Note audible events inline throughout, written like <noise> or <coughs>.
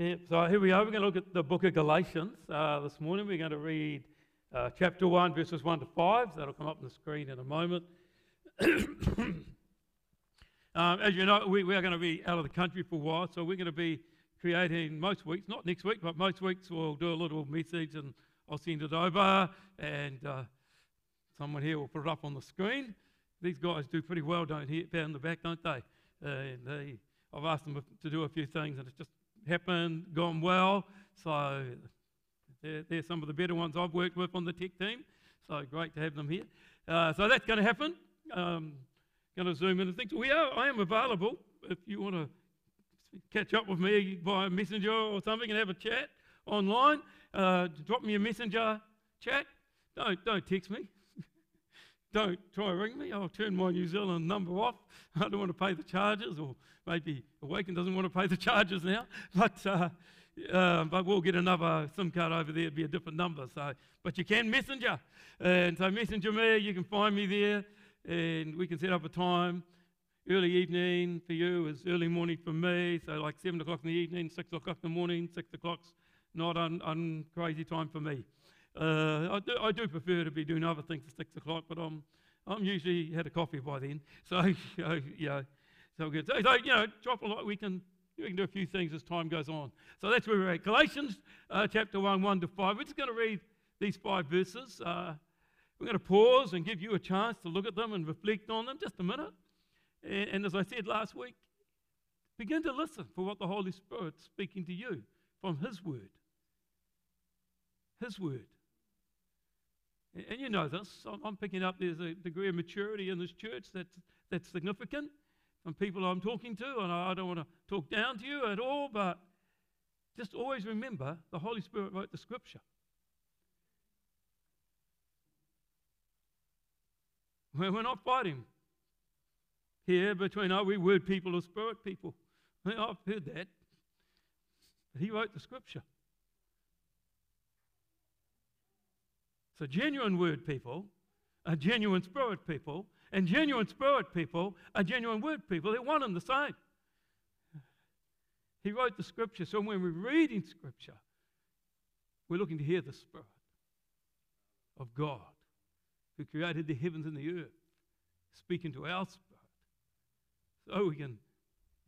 Yeah, so here we are. We're going to look at the book of Galatians. Uh, this morning we're going to read uh, chapter 1, verses 1 to 5. That'll come up on the screen in a moment. <coughs> um, as you know, we, we, are going to be out of the country for a while, so we're going to be creating most weeks, not next week, but most weeks we'll do a little message and I'll send it over and uh, someone here will put it up on the screen. These guys do pretty well down here, down the back, don't they? And they, I've asked them to do a few things and it's just happened, gone well. So they're, they're, some of the better ones I've worked with on the tech team. So great to have them here. Uh, so that's going to happen. Um, going to zoom in and things. We are, I am available if you want to catch up with me via messenger or something and have a chat online. Uh, drop me a messenger chat. Don't, don't text me. Don't try to ring me. I'll turn my New Zealand number off. <laughs> I don't want to pay the charges, or maybe Awaken doesn't want to pay the charges now. <laughs> But uh, uh, but we'll get another SIM card over there. It'll be a different number. So, but you can messenger, and so messenger me. You can find me there, and we can set up a time. Early evening for you is early morning for me. So like seven o'clock in the evening, six o'clock in the morning, six o'clock's not un, un crazy time for me. Uh, I, do, I do prefer to be doing other things at six o'clock, but I'm I'm usually had a coffee by then. <laughs> So yeah, so good. So, so you know, drop a lot. We can we can do a few things as time goes on. So that's where we're at. Galatians uh, chapter 1, 1 to 5. We're just going to read these five verses. Uh, we're going to pause and give you a chance to look at them and reflect on them just a minute. And, and as I said last week, begin to listen for what the Holy Spirit's speaking to you from His Word. His Word. And, you know this. I'm, I'm picking up there's a degree of maturity in this church that's, that's significant from people I'm talking to, and I don't want to talk down to you at all, but just always remember the Holy Spirit wrote the scripture. We're not fighting here between are we word people or spirit people. I've heard that. But he wrote the scripture. So, genuine word people are genuine spirit people, and genuine spirit people are genuine word people. They're one and the same. He wrote the scripture, so when we're reading scripture, we're looking to hear the Spirit of God who created the heavens and the earth, speaking to our spirit, so we can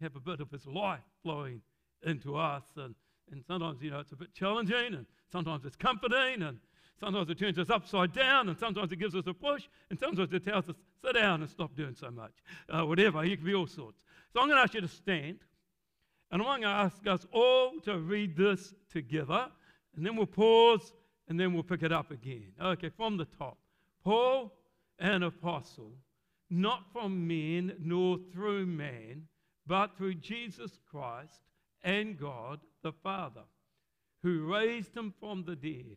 have a bit of His life flowing into us. And, and sometimes, you know, it's a bit challenging, and sometimes it's comforting, and Sometimes it turns us upside down, and sometimes it gives us a push, and sometimes it tells us, sit down and stop doing so much. Uh, whatever, it can be all sorts. So I'm going to ask you to stand, and I'm going to ask us all to read this together, and then we'll pause, and then we'll pick it up again. Okay, from the top. Paul, an apostle, not from men nor through man, but through Jesus Christ and God the Father, who raised him from the dead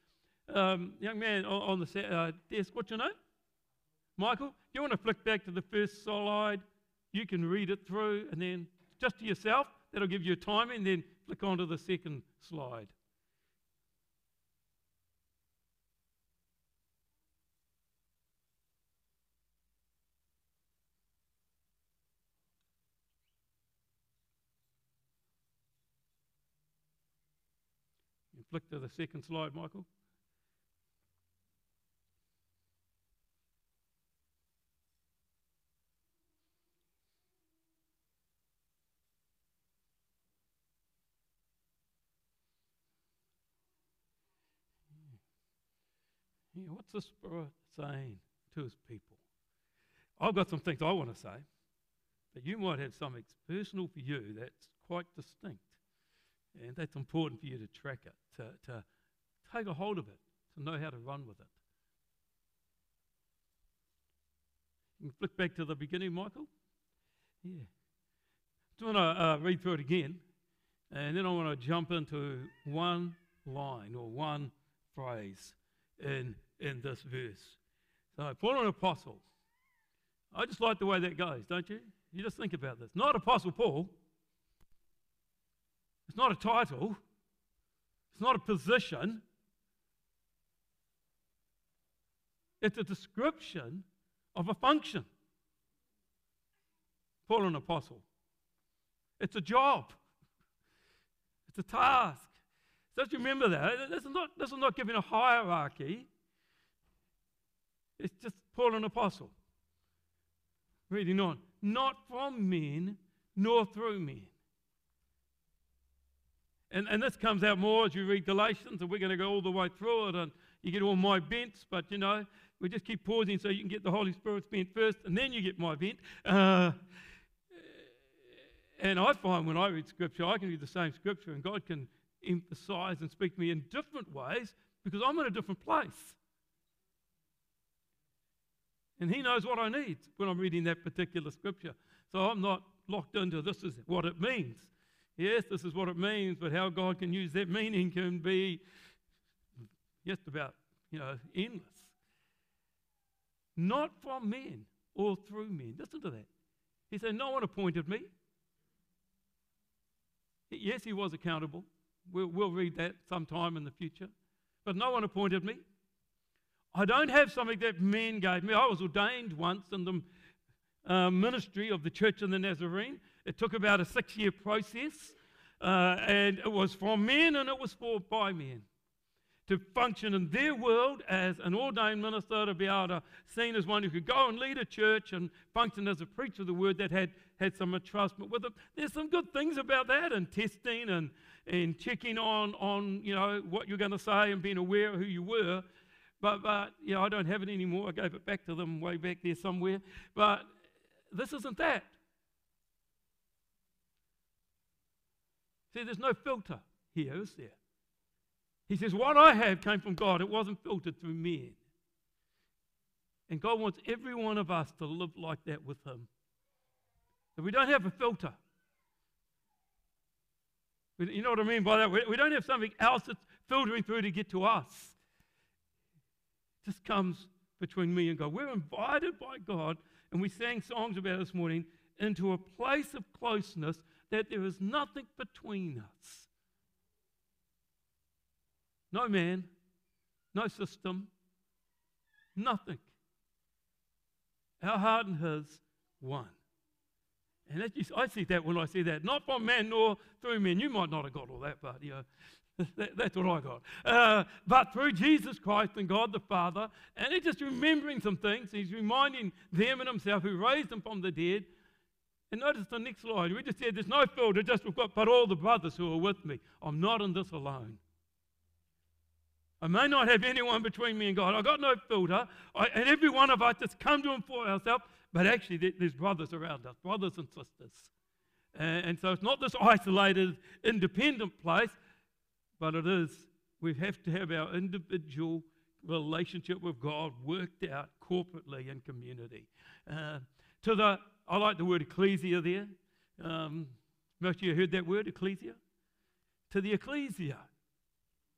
Um, young man on, the uh, desk, what's your name? Michael. You want to flick back to the first slide? You can read it through and then just to yourself. That'll give you a timing. And then flick on to the second slide. flick to the second slide, Michael. You know, what's the Spirit saying to his people? I've got some things I want to say, but you might have something personal for you that's quite distinct. And that's important for you to track it, to, to take a hold of it, to know how to run with it. You can flick back to the beginning, Michael. Yeah. You want to uh, read through it again? And then I want to jump into one line or one phrase in, in this verse. So, Paul an apostle. I just like the way that goes, don't you? You just think about this. Not Apostle Paul. It's not a title. It's not a position. It's a description of a function. Paul an apostle. It's a job. It's a task. So remember that. This is not, this is not giving a hierarchy. It's just Paul an apostle. Reading on. Not from men, nor through men. And, and this comes out more as you read Galatians, and we're going to go all the way through it, and you get all my bents, but you know, we just keep pausing so you can get the Holy Spirit's bent first, and then you get my bent. Uh, and I find when I read Scripture, I can read the same Scripture, and God can emphasize and speak to me in different ways because I'm in a different place. And He knows what I need when I'm reading that particular Scripture. So I'm not locked into this is what it means. Yes, this is what it means, but how God can use that meaning can be just about, you know, endless. Not from men or through men. Listen to that. He said, No one appointed me. Yes, he was accountable. We'll, we'll read that sometime in the future. But no one appointed me. I don't have something that men gave me. I was ordained once in the uh, ministry of the Church of the Nazarene. It took about a six year process, uh, and it was for men and it was for by men to function in their world as an ordained minister, to be able to seen as one who could go and lead a church and function as a preacher of the word that had, had some entrustment with it. There's some good things about that and testing and, and checking on, on you know, what you're going to say and being aware of who you were. But, but you know, I don't have it anymore. I gave it back to them way back there somewhere. But this isn't that. See, there's no filter here, is there? He says, What I have came from God. It wasn't filtered through men. And God wants every one of us to live like that with Him. That we don't have a filter. You know what I mean by that? We don't have something else that's filtering through to get to us. Just comes between me and God. We're invited by God, and we sang songs about this morning, into a place of closeness that there is nothing between us. No man, no system, nothing. Our heart and His, one. And that, I see that when I see that, not from man nor through men. You might not have got all that, but you know, <laughs> that, that's what I got. Uh, but through Jesus Christ and God the Father, and he's just remembering some things. He's reminding them and himself who raised him from the dead. And notice the next line. We just said there's no filter, just we've got, but all the brothers who are with me. I'm not in this alone. I may not have anyone between me and God. I've got no filter. I, and every one of us just come to Him for ourselves. But actually, there's brothers around us, brothers and sisters. And, so it's not this isolated, independent place, but it is, we have to have our individual relationship with God worked out corporately in community. Uh, to the, I like the word ecclesia there. Um, most of you heard that word, ecclesia? To the ecclesia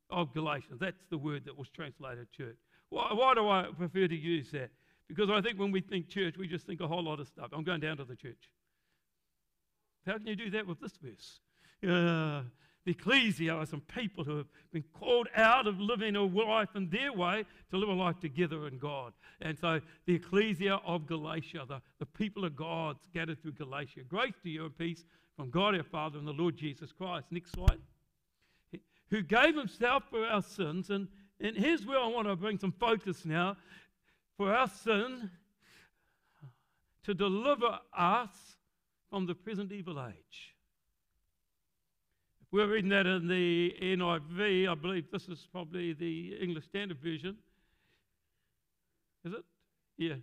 of Galatians. That's the word that was translated church. Why, why do I prefer to use that? Because I think when we think church, we just think a whole lot of stuff. I'm going down to the church. How can you do that with this verse? Uh, the ecclesia are some people who have been called out of living a life in their way to live a life together in God. And so the ecclesia of Galatia, the, the people of God scattered through Galatia. Grace to you and peace from God our Father and the Lord Jesus Christ. Next slide who gave himself for our sins. And, and here's where I want to bring some focus now for our sin to deliver us from the present evil age. We're reading that in the NIV. I believe this is probably the English Standard Version. Is it? Yeah.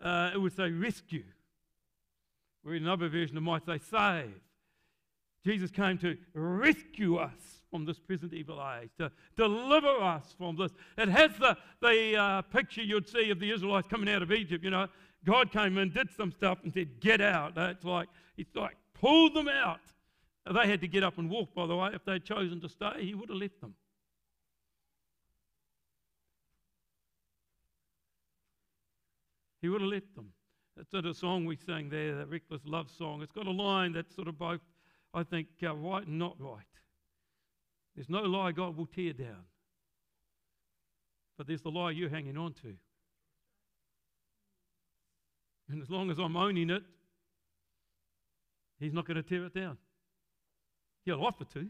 Uh, it would say rescue. We're in another version, it might say save. Jesus came to rescue us from this present evil age, to deliver us from this. It has the, the uh, picture you'd see of the Israelites coming out of Egypt. You know, God came in, did some stuff, and said, Get out. It's like, it's like, pulled them out They had to get up and walk, by the way. If they'd chosen to stay, he would have left them. He would have left them. Sort of song we sang there, that reckless love song. It's got a line that's sort of both, I think, uh, right and not right. There's no lie God will tear down, but there's the lie you're hanging on to. And as long as I'm owning it, He's not going to tear it down. He'll offer to,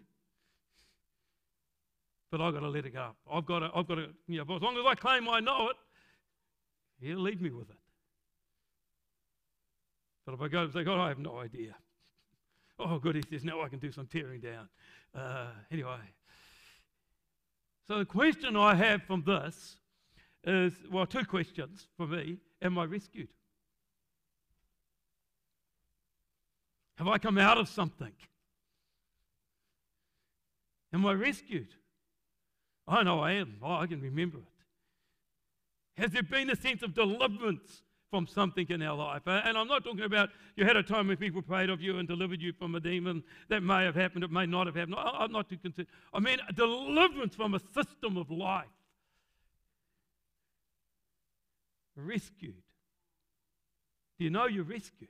but I've got to let it go. I've got to, I've got to, you know, as long as I claim I know it, He'll leave me with it. But if I go and say, God, I have no idea. Oh, good, says, now I can do some tearing down. Uh, anyway. So the question I have from this is well, two questions for me. Am I rescued? Have I come out of something? Am I rescued? I know I am. Oh, I can remember it. Has there been a sense of deliverance from something in our life? And I'm not talking about you had a time when people prayed of you and delivered you from a demon. That may have happened, it may not have happened. I'm not too concerned. I mean, deliverance from a system of life. Rescued. Do you know you're rescued?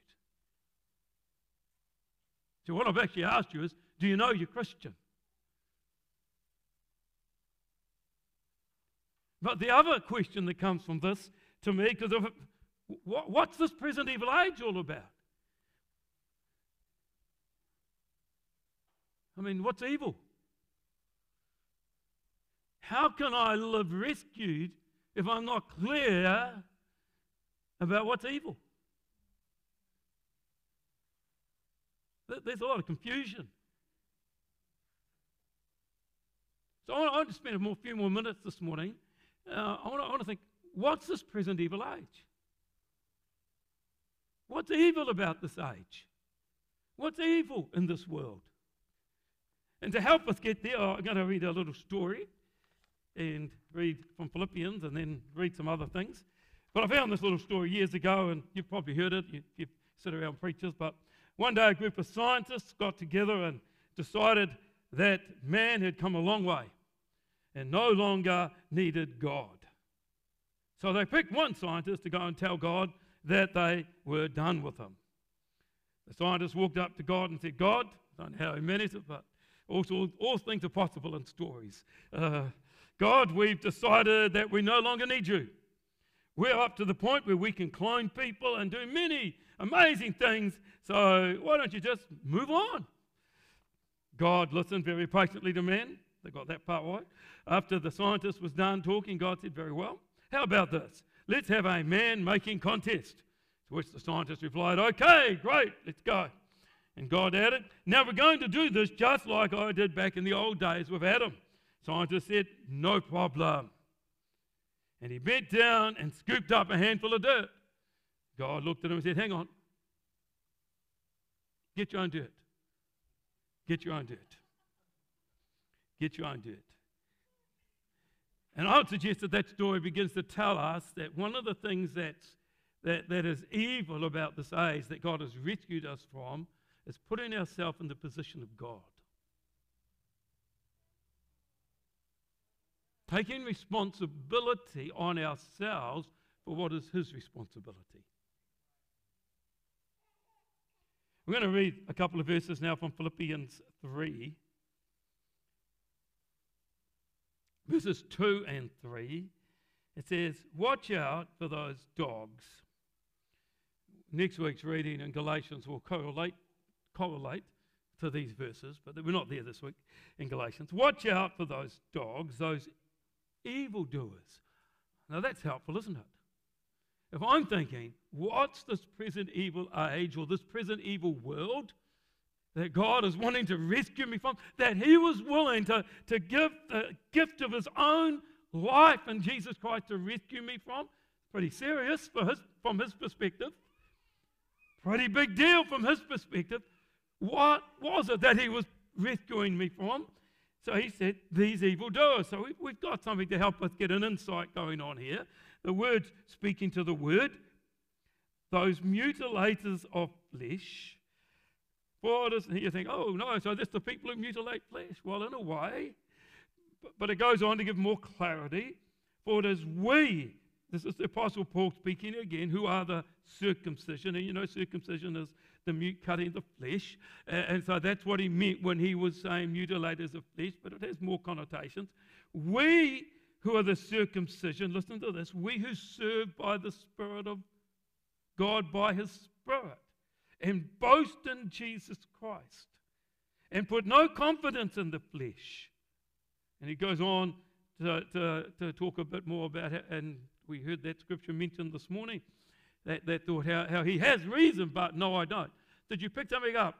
So, what I've actually asked you is do you know you're Christian? But the other question that comes from this to me, because what, what's this present evil age all about? I mean, what's evil? How can I live rescued if I'm not clear about what's evil? There's a lot of confusion. So I want to spend a few more minutes this morning. Uh, I, want to, I want to think what's this present evil age? What's evil about this age? What's evil in this world? And to help us get there, I'm going to read a little story and read from Philippians and then read some other things. But I found this little story years ago, and you've probably heard it. You, you sit around preachers, but one day, a group of scientists got together and decided that man had come a long way and no longer needed God. So they picked one scientist to go and tell God that they were done with him. The scientist walked up to God and said, God, I don't know how he managed it, but also all things are possible in stories. Uh, God, we've decided that we no longer need you. We're up to the point where we can clone people and do many amazing things. So why don't you just move on? God listened very patiently to men. They got that part right. After the scientist was done talking, God said, Very well. How about this? Let's have a man making contest. To which the scientist replied, Okay, great, let's go. And God added, Now we're going to do this just like I did back in the old days with Adam. Scientist said, No problem. And he bent down and scooped up a handful of dirt. God looked at him and said, Hang on. Get your own dirt. Get your own dirt. Get your own dirt. And I would suggest that that story begins to tell us that one of the things that's, that, that is evil about this age that God has rescued us from is putting ourselves in the position of God. Taking responsibility on ourselves for what is His responsibility. We're going to read a couple of verses now from Philippians 3. Verses 2 and 3. It says, Watch out for those dogs. Next week's reading in Galatians will correlate, correlate to these verses, but we're not there this week in Galatians. Watch out for those dogs, those evildoers. Now that's helpful, isn't it? If I'm thinking, what's this present evil age or this present evil world that God is wanting to rescue me from, that He was willing to, to give the gift of His own life in Jesus Christ to rescue me from? Pretty serious for his, from His perspective. Pretty big deal from His perspective. What was it that He was rescuing me from? So he said, These evil doers. So we've got something to help us get an insight going on here. The word speaking to the word, those mutilators of flesh, It is, you think, oh no, so that's the people who mutilate flesh. Well, in a way, but, but it goes on to give more clarity. For it is we, this is the Apostle Paul speaking again, who are the circumcision. And you know, circumcision is the mute cutting the flesh. And, and so that's what he meant when he was saying mutilators of flesh, but it has more connotations. We who are the circumcision, listen to this, we who serve by the Spirit of God by his Spirit and boast in Jesus Christ and put no confidence in the flesh. And he goes on to, to, to talk a bit more about it, and we heard that scripture mentioned this morning. That, that thought how, how he has reason, but no, I don't. Did you pick something up?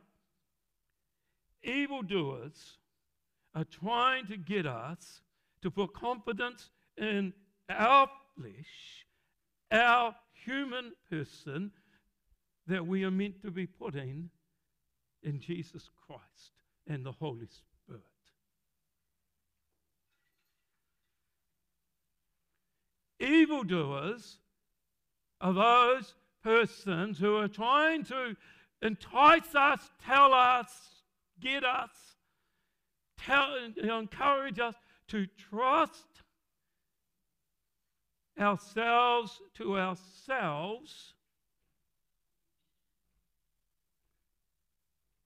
Evildoers are trying to get us to put confidence in our flesh, our human person, that we are meant to be putting in Jesus Christ and the Holy Spirit. Evildoers are those persons who are trying to entice us, tell us, get us, tell, encourage us to trust ourselves to ourselves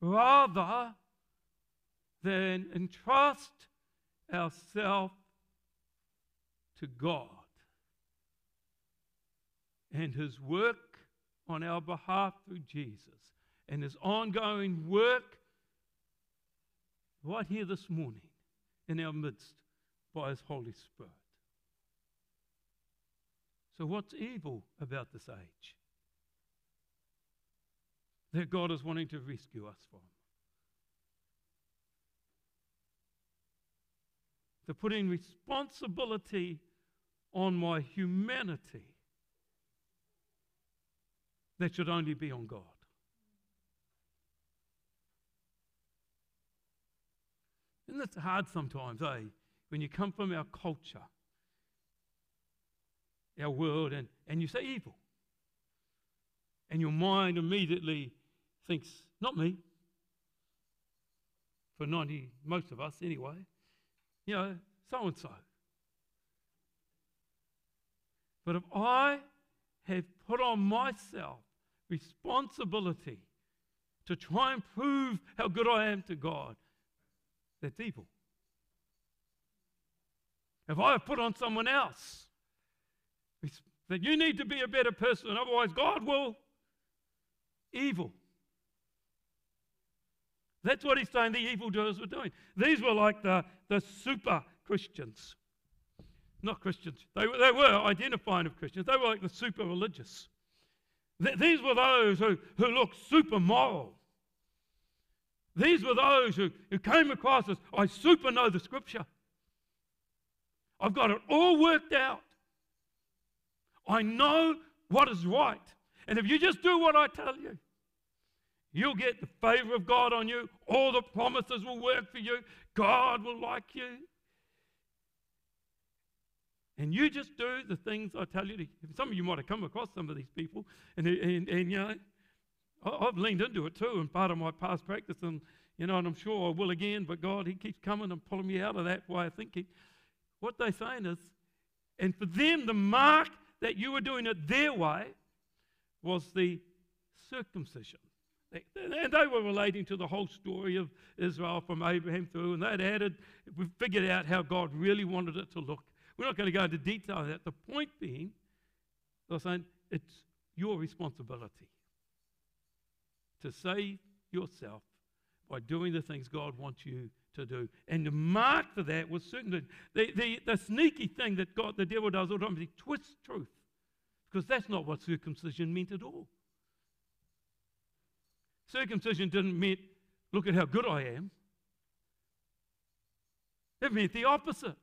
rather than entrust ourselves to God and His work on our behalf through Jesus and His ongoing work right here this morning in our midst by His Holy Spirit. So, what's evil about this age? That God is wanting to rescue us from. To putting responsibility on my humanity that should only be on God. Isn't it hard sometimes, eh? When you come from our culture, our world, and, and you say evil. And your mind immediately thinks, not me. For 90, most of us anyway. You know, so and so. But if I have put on myself responsibility to try and prove how good I am to God, that's evil. If I have put on someone else that you need to be a better person, otherwise God will, evil. That's what he's saying the evildoers were doing. These were like the, the super Christians. Not Christians. They, they were identifying of Christians. They were like the super religious. Th- these were those who, who looked super moral. These were those who, who came across as, I super know the scripture. I've got it all worked out. I know what is right. And if you just do what I tell you, You'll get the favor of God on you. All the promises will work for you. God will like you. And you just do the things I tell you to. Some of you might have come across some of these people, and, and, and you know, I've leaned into it too, and part of my past practice, and you know, and I'm sure I will again. But God, He keeps coming and pulling me out of that way of thinking. What they're saying is, and for them, the mark that you were doing it their way was the circumcision. And they were relating to the whole story of Israel from Abraham through, and they'd added, we figured out how God really wanted it to look. We're not going to go into detail of that. The point being, they're saying it's your responsibility to save yourself by doing the things God wants you to do. And the mark for that was certainly the, the, the sneaky thing that God, the devil does all the time he twists truth. Because that's not what circumcision meant at all. Circumcision didn't mean, look at how good I am. It meant the opposite.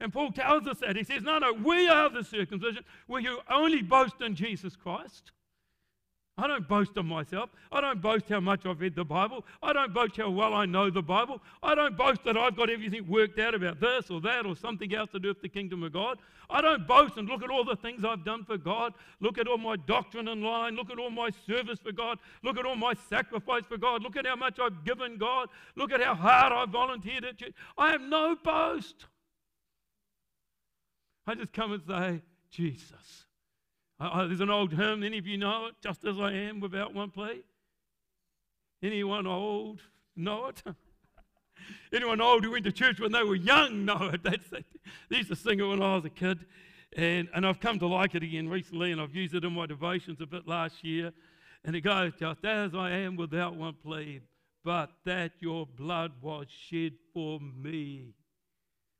And Paul tells us that. He says, No, no, we are the circumcision. Will you only boast in Jesus Christ? I don't boast of myself. I don't boast how much I've read the Bible. I don't boast how well I know the Bible. I don't boast that I've got everything worked out about this or that or something else to do with the kingdom of God. I don't boast and look at all the things I've done for God. Look at all my doctrine and line. Look at all my service for God. Look at all my sacrifice for God. Look at how much I've given God. Look at how hard I've volunteered at church. I have no boast. I just come and say, Jesus. Uh, there's an old hymn, any of you know it? Just as I am without one plea. Anyone old know it? <laughs> Anyone old who went to church when they were young know it. That's it. They used to sing it when I was a kid. And, and I've come to like it again recently, and I've used it in my devotions a bit last year. And it goes, Just as I am without one plea, but that your blood was shed for me.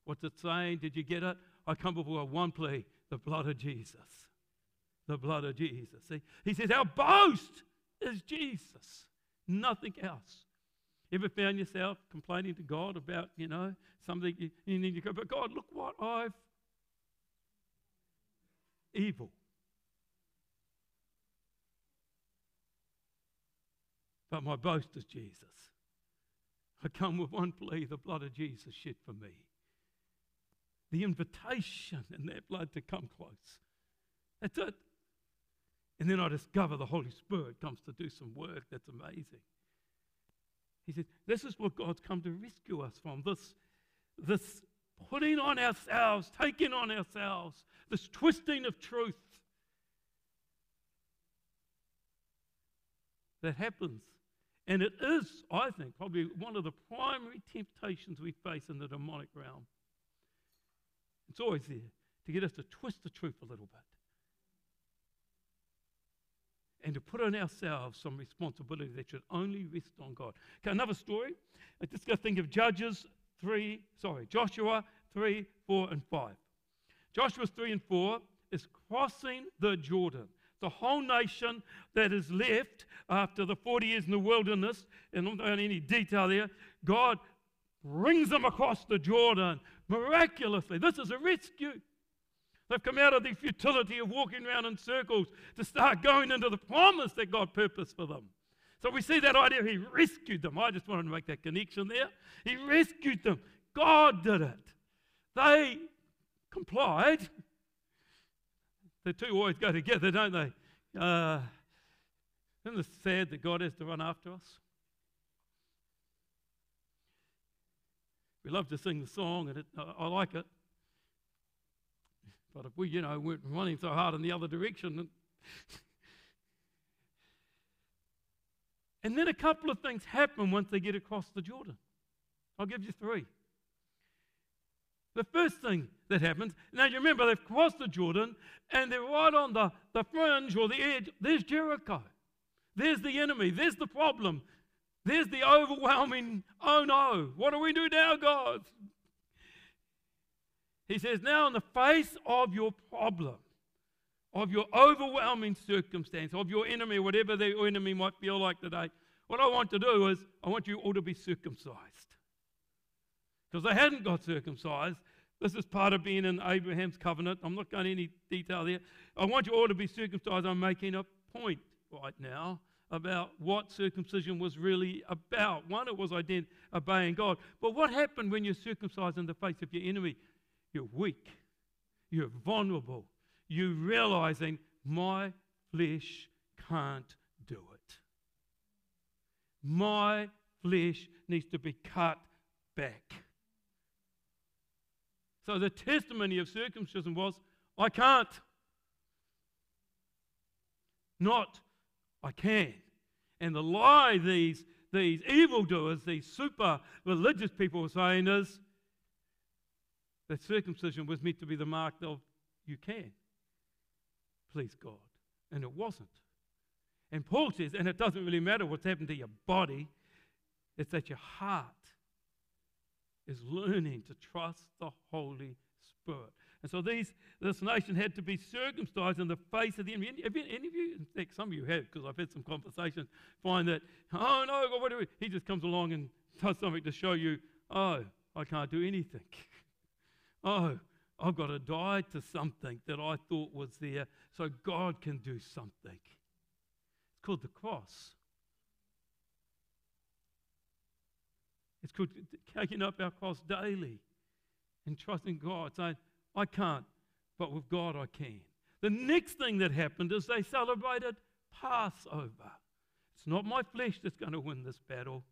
What's it saying? Did you get it? I come before one plea the blood of Jesus the blood of Jesus. See, he says, Our boast is Jesus, nothing else. Ever found yourself complaining to God about, you know, something you, you need to go, but God, look what I've evil. But my boast is Jesus. I come with one plea the blood of Jesus shed for me. The invitation in that blood to come close. That's it. And then I discover the Holy Spirit comes to do some work that's amazing. He said, This is what God's come to rescue us from this, this putting on ourselves, taking on ourselves, this twisting of truth that happens. And it is, I think, probably one of the primary temptations we face in the demonic realm. It's always there to get us to twist the truth a little bit and to put on ourselves some responsibility that should only rest on God. Okay, another story. I just got to think of Judges 3, sorry, Joshua 3, 4, and 5. Joshua 3 and 4 is crossing the Jordan. The whole nation that is left after the 40 years in the wilderness, and not any detail there, God brings them across the Jordan miraculously. This is a rescue. They've come out of the futility of walking around in circles to start going into the promise that God purposed for them. So we see that idea. He rescued them. I just wanted to make that connection there. He rescued them. God did it. They complied. The two always go together, don't they? Uh, isn't it sad that God has to run after us? We love to sing the song, and it, I like it. But if we, you know, weren't running so hard in the other direction. <laughs> and then a couple of things happen once they get across the Jordan. I'll give you three. The first thing that happens, now you remember they've crossed the Jordan and they're right on the, the fringe or the edge. There's Jericho. There's the enemy. There's the problem. There's the overwhelming, oh no, what do we do now, God? He says, Now, in the face of your problem, of your overwhelming circumstance, of your enemy, whatever the enemy might feel like today, what I want to do is I want you all to be circumcised. Because they hadn't got circumcised. This is part of being in Abraham's covenant. I'm not going any detail there. I want you all to be circumcised. I'm making a point right now about what circumcision was really about. One, it was obeying God. But what happened when you're circumcised in the face of your enemy? You're weak. You're vulnerable. You're realizing my flesh can't do it. My flesh needs to be cut back. So the testimony of circumcision was, I can't. Not, I can. And the lie these, these evildoers, these super religious people were saying is, that circumcision was meant to be the mark of you can please God. And it wasn't. And Paul says, and it doesn't really matter what's happened to your body, it's that your heart is learning to trust the Holy Spirit. And so these, this nation had to be circumcised in the face of the enemy. Have any of you, in fact, some of you have, because I've had some conversations, find that, oh no, God, what do we? He just comes along and does something to show you, oh, I can't do anything. Oh, I've got to die to something that I thought was there so God can do something. It's called the cross. It's called taking up our cross daily and trusting God, saying, I can't, but with God I can. The next thing that happened is they celebrated Passover. It's not my flesh that's going to win this battle.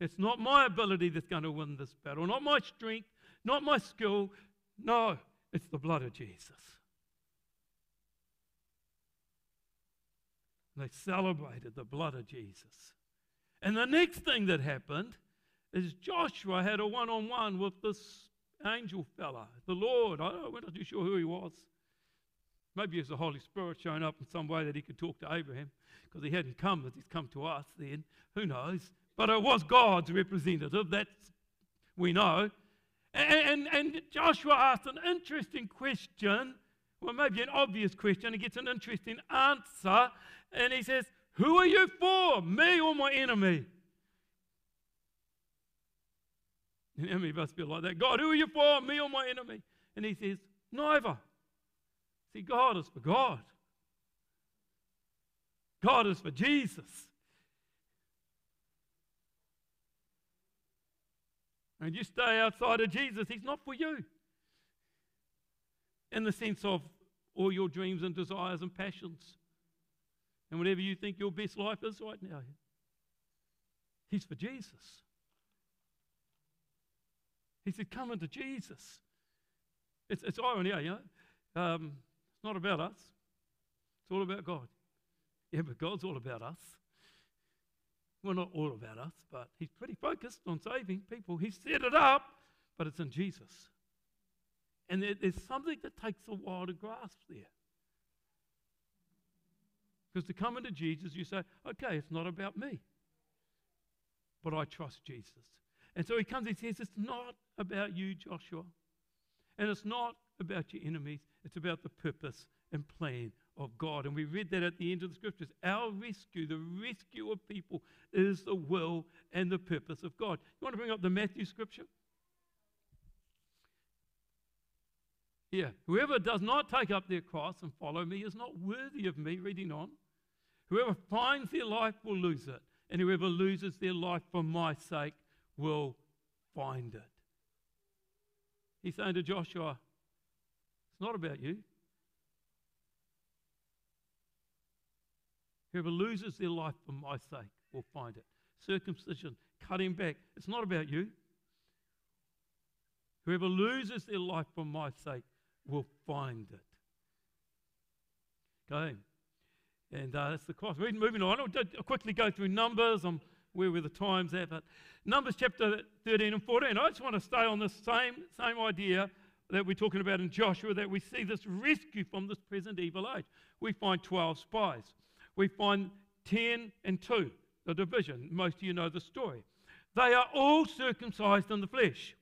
It's not my ability that's going to win this battle, not my strength, not my skill. No, it's the blood of Jesus. They celebrated the blood of Jesus. And the next thing that happened is Joshua had a one on one with this angel fella, the Lord. I am not too sure who he was. Maybe it's the Holy Spirit showing up in some way that he could talk to Abraham because he hadn't come as he's come to us then. Who knows? But it was God's representative, that's we know. And, and, and Joshua asked an interesting question, well, maybe an obvious question. He gets an interesting answer. And he says, Who are you for, me or my enemy? The enemy must feel like that. God, who are you for, me or my enemy? And he says, Neither. See, God is for God. God is for Jesus. And you stay outside of Jesus, He's not for you. In the sense of all your dreams and desires and passions. And whatever you think your best life is right now. He's for Jesus. He said, Come into Jesus. It's, it's irony, you know. Um, it's not about us, it's all about God. Yeah, but God's all about us. Well, not all about us, but He's pretty focused on saving people. He set it up, but it's in Jesus. And there, there's something that takes a while to grasp there. Because to come into Jesus, you say, okay, it's not about me, but I trust Jesus. And so he comes and says, it's not about you, Joshua. And it's not about your enemies, it's about the purpose and plan of God. And we read that at the end of the scriptures. Our rescue, the rescue of people, is the will and the purpose of God. You want to bring up the Matthew scripture? Yeah. Whoever does not take up their cross and follow me is not worthy of me. Reading on. Whoever finds their life will lose it, and whoever loses their life for my sake will find it. He's saying to Joshua, It's not about you. Whoever loses their life for my sake will find it. Circumcision, cutting back. It's not about you. Whoever loses their life for my sake will find it. Okay. And uh, that's the cross. We're moving on, I'll quickly go through Numbers. I'm where were the times at, but Numbers chapter 13 and 14. I just want to stay on the same, same idea that we're talking about in Joshua, that we see this rescue from this present evil age. We find 12 spies we find 10 and 2, the division. Most of you know the story. They are all circumcised in the flesh.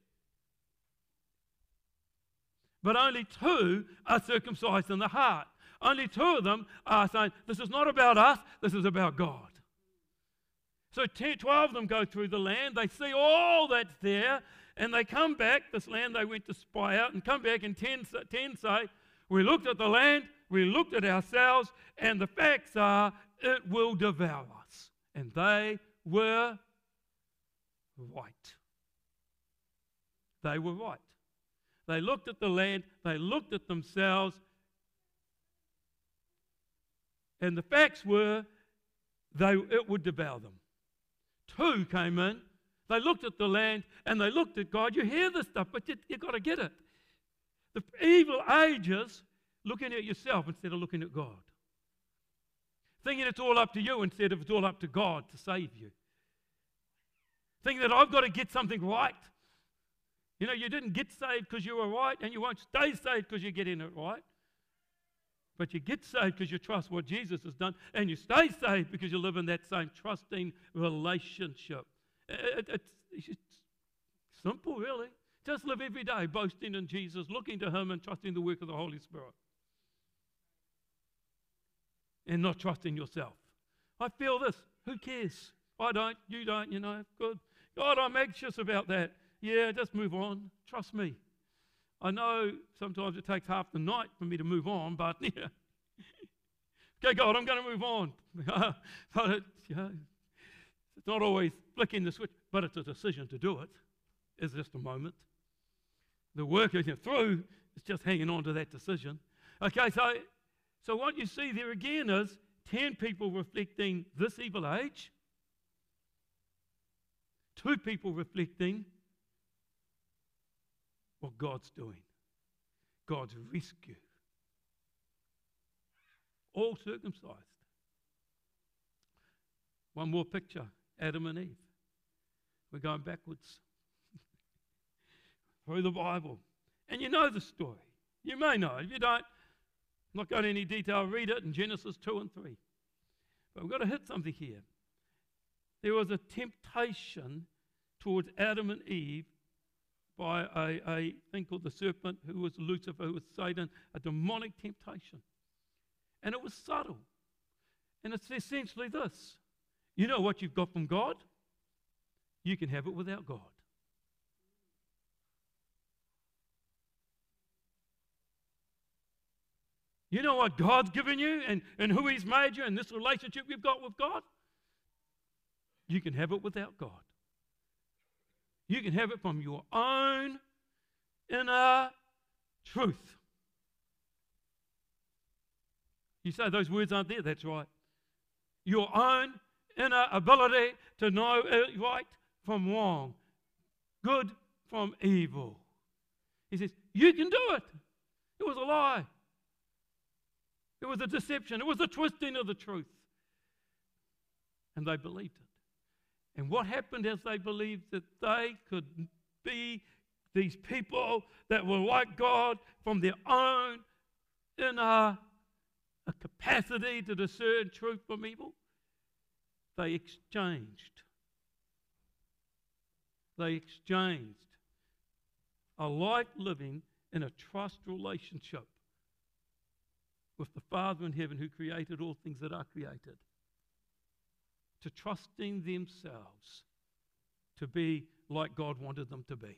But only two are circumcised in the heart. Only two of them are saying, This is not about us, this is about God. So 10, 12 of them go through the land, they see all that's there, and they come back, this land they went to spy out, and come back, and 10, 10 say, We looked at the land, we looked at ourselves, and the facts are it will devour us. And they were right. They were right. They looked at the land, they looked at themselves, and the facts were they, it would devour them. Two came in, they looked at the land, and they looked at God. You hear this stuff, but you, you've got to get it. The evil ages looking at yourself instead of looking at God. Thinking it's all up to you instead of it's all up to God to save you. Thinking that I've got to get something right. You know, you didn't get saved because you were right, and you won't stay saved because you're getting it right. But you get saved because you trust what Jesus has done, and you stay saved because you live in that same trusting relationship. It, it, it's, it's simple, really. Just live every day boasting in Jesus, looking to Him, and trusting the work of the Holy Spirit and not trusting yourself. I feel this. Who cares? I don't. You don't. You know. Good. God, I'm anxious about that. Yeah, just move on. Trust me. I know sometimes it takes half the night for me to move on, but <laughs> yeah. Okay, God, I'm going to move on. <laughs> but it, you know, it's not always flicking the switch, but it's a decision to do it. It's just a moment. The work is through, it's just hanging on to that decision. Okay, so, so what you see there again is 10 people reflecting this evil age, two people reflecting what God's doing, God's rescue. All circumcised. One more picture Adam and Eve. We're going backwards <laughs> through the Bible. And you know the story. You may know. If you don't, I'm not going into any detail. Read it in Genesis 2 and 3. But we've got to hit something here. There was a temptation towards Adam and Eve by a, a thing called the serpent, who was Lucifer, who was Satan, a demonic temptation. And it was subtle. And it's essentially this you know what you've got from God? You can have it without God. You know what God's given you and, and who He's made you and this relationship you've got with God? You can have it without God. You can have it from your own inner truth. You say those words aren't there, that's right. Your own inner ability to know right from wrong, good from evil. He says, You can do it. It was a lie. It was a deception. It was a twisting of the truth. And they believed it. And what happened as they believed that they could be these people that were like God from their own inner capacity to discern truth from evil? They exchanged. They exchanged a life living in a trust relationship with the Father in heaven who created all things that are created, to trusting themselves to be like God wanted them to be.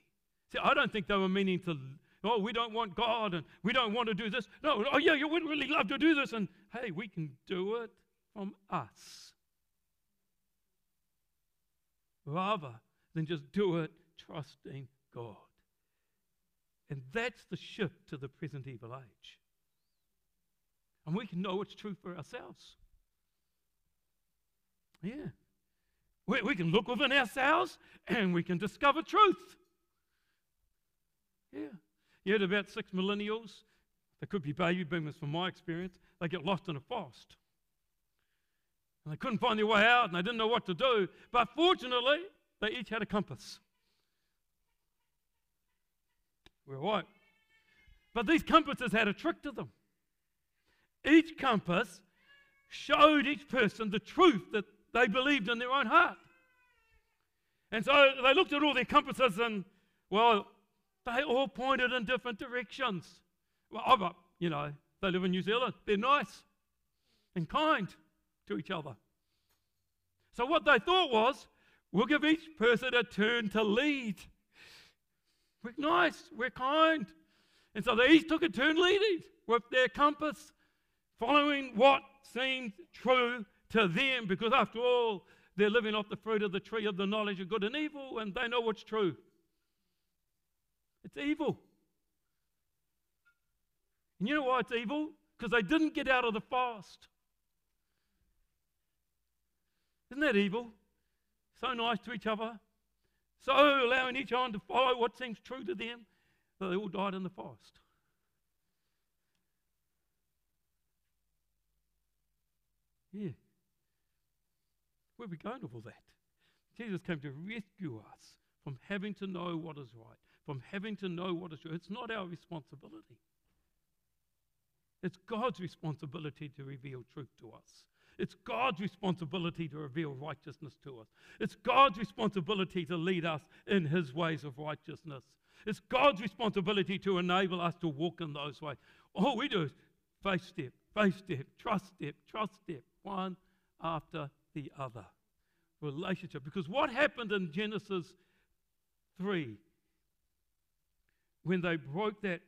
See, I don't think they were meaning to, oh, we don't want God and we don't want to do this. No, oh, yeah, you would really love to do this. And hey, we can do it from us rather than just do it trusting God. And that's the shift to the present evil age. And we can know it's true for ourselves. Yeah. We, we can look within ourselves and we can discover truth. Yeah. You had about six millennials. They could be baby boomers from my experience. They get lost in a forest. And they couldn't find their way out and they didn't know what to do. But fortunately, they each had a compass. We're white. But these compasses had a trick to them. Each compass showed each person the truth that they believed in their own heart. And so they looked at all their compasses and, well, they all pointed in different directions. Well, oh, you know, they live in New Zealand. They're nice and kind to each other. So what they thought was, we'll give each person a turn to lead. We're nice, we're kind. And so they each took a turn leading with their compass, following what seemed true to them, because after all, they're living off the fruit of the tree of the knowledge of good and evil, and they know what's true. It's evil. And you know why it's evil? Because they didn't get out of the fast. Isn't that evil? So nice to each other, so allowing each one to follow what seems true to them, that they all died in the fast. Yeah. Where are we going with all that? Jesus came to rescue us from having to know what is right, from having to know what is true. It's not our responsibility. It's God's responsibility to reveal truth to us. It's God's responsibility to reveal righteousness to us. It's God's responsibility to lead us in His ways of righteousness. It's God's responsibility to enable us to walk in those ways. All we do is faith step, faith step, trust step, trust step, one after the other. Relationship. Because what happened in Genesis 3 when they broke that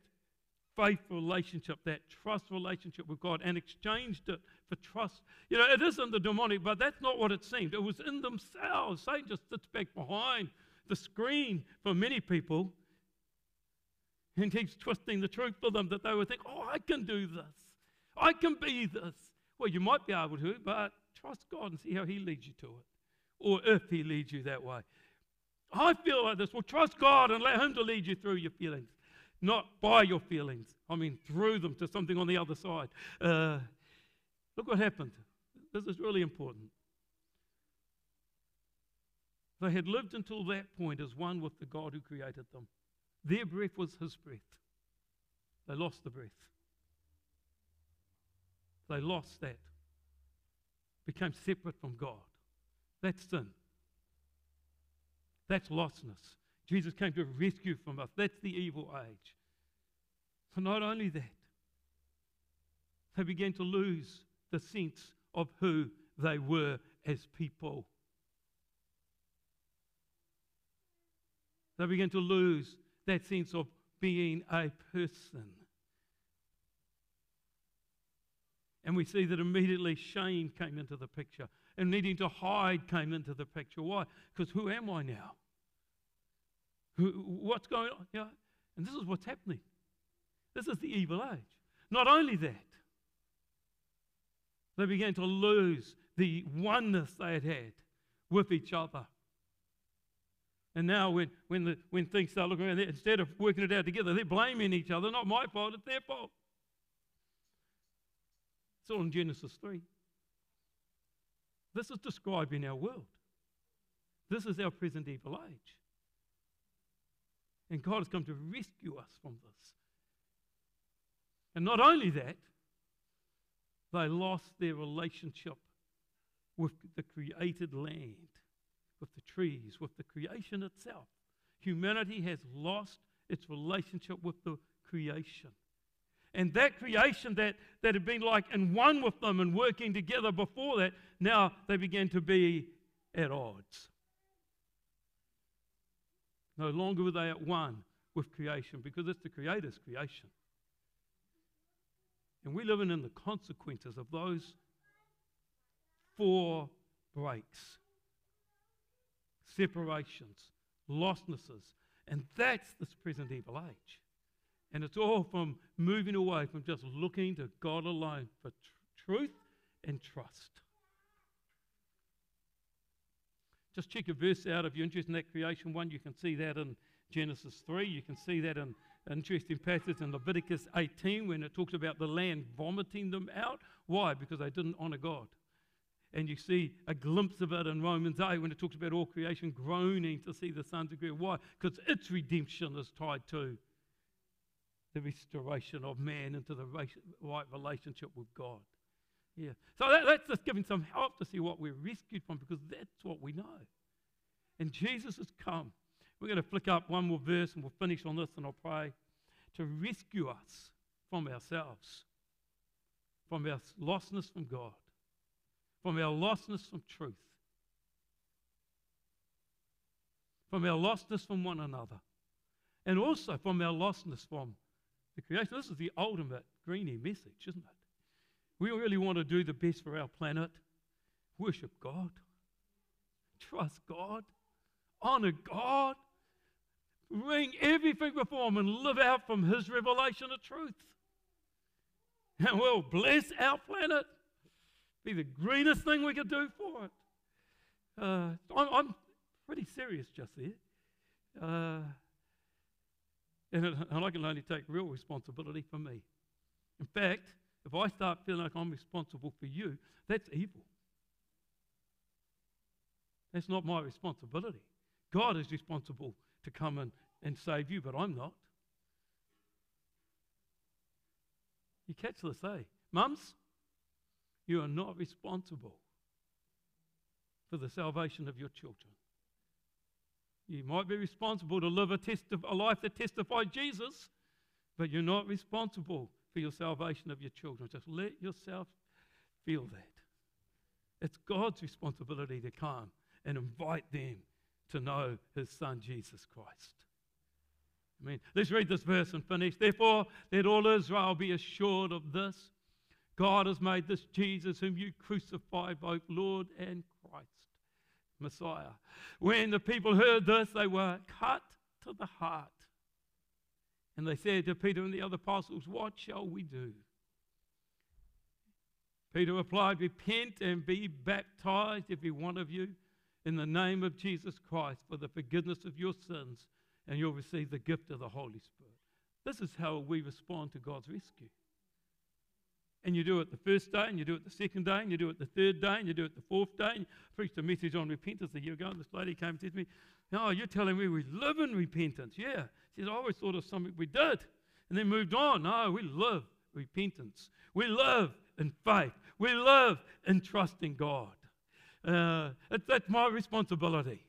faith relationship, that trust relationship with God, and exchanged it for trust. You know, it isn't the demonic, but that's not what it seemed. It was in themselves. Satan just sits back behind the screen for many people and keeps twisting the truth for them that they would think, oh, I can do this. I can be this. Well, you might be able to, but trust God and see how He leads you to it, or if He leads you that way. I feel like this. Well, trust God and let Him to lead you through your feelings, not by your feelings. I mean, through them to something on the other side. Uh, look what happened. This is really important. They had lived until that point as one with the God who created them. Their breath was His breath. They lost the breath. They lost that. Became separate from God. That's sin. That's lostness. Jesus came to rescue from us. That's the evil age. But not only that, they began to lose the sense of who they were as people. They began to lose that sense of being a person. And we see that immediately shame came into the picture and needing to hide came into the picture. Why? Because who am I now? Who, what's going on? You know, and this is what's happening. This is the evil age. Not only that, they began to lose the oneness they had had with each other. And now, when, when, the, when things start looking around, instead of working it out together, they're blaming each other. Not my fault, it's their fault. It's all in Genesis 3. This is describing our world. This is our present evil age. And God has come to rescue us from this. And not only that, they lost their relationship with the created land, with the trees, with the creation itself. Humanity has lost its relationship with the creation. And that creation that, that had been like in one with them and working together before that, now they began to be at odds. No longer were they at one with creation because it's the Creator's creation. And we're living in the consequences of those four breaks separations, lostnesses. And that's this present evil age. And it's all from moving away from just looking to God alone for tr- truth and trust. Just check a verse out if you're interested in that creation one. You can see that in Genesis 3. You can see that in interesting passage in Leviticus 18 when it talks about the land vomiting them out. Why? Because they didn't honor God. And you see a glimpse of it in Romans 8 when it talks about all creation groaning to see the sons of God. Why? Because its redemption is tied to the restoration of man into the right relationship with God. Yeah. So that, that's just giving some help to see what we're rescued from because that's what we know. And Jesus has come. We're going to flick up one more verse and we'll finish on this and I'll pray to rescue us from ourselves, from our lostness from God, from our lostness from truth, from our lostness from one another, and also from our lostness from the creation. This is the ultimate greeny message, isn't it? We really want to do the best for our planet. Worship God. Trust God. Honor God. Bring everything before Him and live out from His revelation of truth. And we'll bless our planet. Be the greenest thing we could do for it. Uh, I'm, I'm, pretty serious just there. Uh, and, it, and I can only take real responsibility for me. In fact, if I start feeling like I'm responsible for you, that's evil. That's not my responsibility. God is responsible to come and, and save you, but I'm not. You catch this, eh? Mums, you are not responsible for the salvation of your children. You might be responsible to live a, testi- a life that testifies Jesus, but you're not responsible for your salvation of your children. Just let yourself feel that. It's God's responsibility to come and invite them to know his son Jesus Christ. I mean, let's read this verse and finish. Therefore, let all Israel be assured of this God has made this Jesus, whom you crucified, both Lord and Christ, Messiah. When the people heard this, they were cut to the heart. And they said to Peter and the other apostles, What shall we do? Peter replied, Repent and be baptized, every one of you, in the name of Jesus Christ for the forgiveness of your sins, and you'll receive the gift of the Holy Spirit. This is how we respond to God's rescue. And you do it the first day, and you do it the second day, and you do it the third day, and you do it the fourth day. And I preached a message on repentance a year ago, and this lady came and said to me, No, you're telling me we live in repentance. Yeah. She said, I always thought of something we did, and then moved on. No, we live repentance. We live in faith. We live in trusting God. Uh, it, that's my responsibility.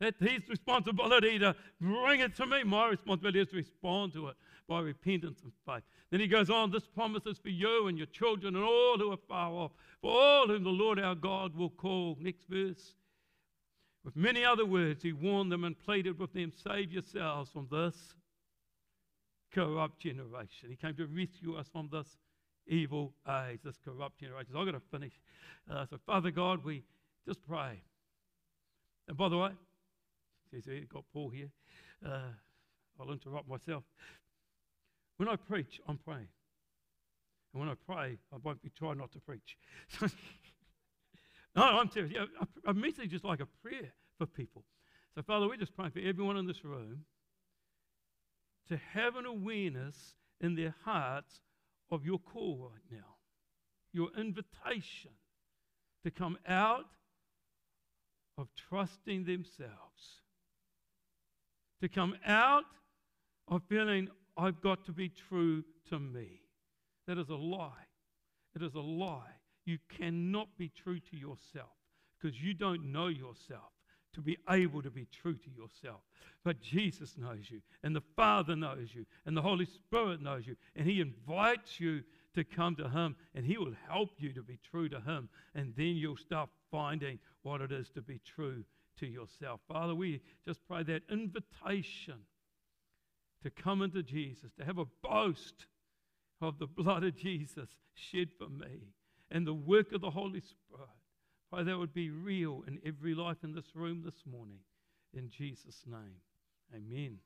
That's his responsibility to bring it to me. My responsibility is to respond to it by repentance and faith. Then he goes on, this promise is for you and your children and all who are far off, for all whom the Lord our God will call. Next verse. With many other words, he warned them and pleaded with them, Save yourselves from this corrupt generation. He came to rescue us from this evil age, this corrupt generation. So I've got to finish. Uh, so, Father God, we just pray. And by the way, says here, got Paul here. Uh, I'll interrupt myself. When I preach, I'm praying. And when I pray, I won't be trying not to preach. <laughs> no, I'm serious. A message is like a prayer for people. So, Father, we're just praying for everyone in this room to have an awareness in their hearts of your call right now, your invitation to come out of trusting themselves, to come out of feeling I've got to be true to me. That is a lie. It is a lie. You cannot be true to yourself because you don't know yourself to be able to be true to yourself. But Jesus knows you, and the Father knows you, and the Holy Spirit knows you, and He invites you to come to Him, and He will help you to be true to Him, and then you'll start finding what it is to be true to yourself. Father, we just pray that invitation to come into Jesus, to have a boast of the blood of Jesus shed for me and the work of the Holy Spirit. Pray that would be real in every life in this room this morning. In Jesus' name, amen.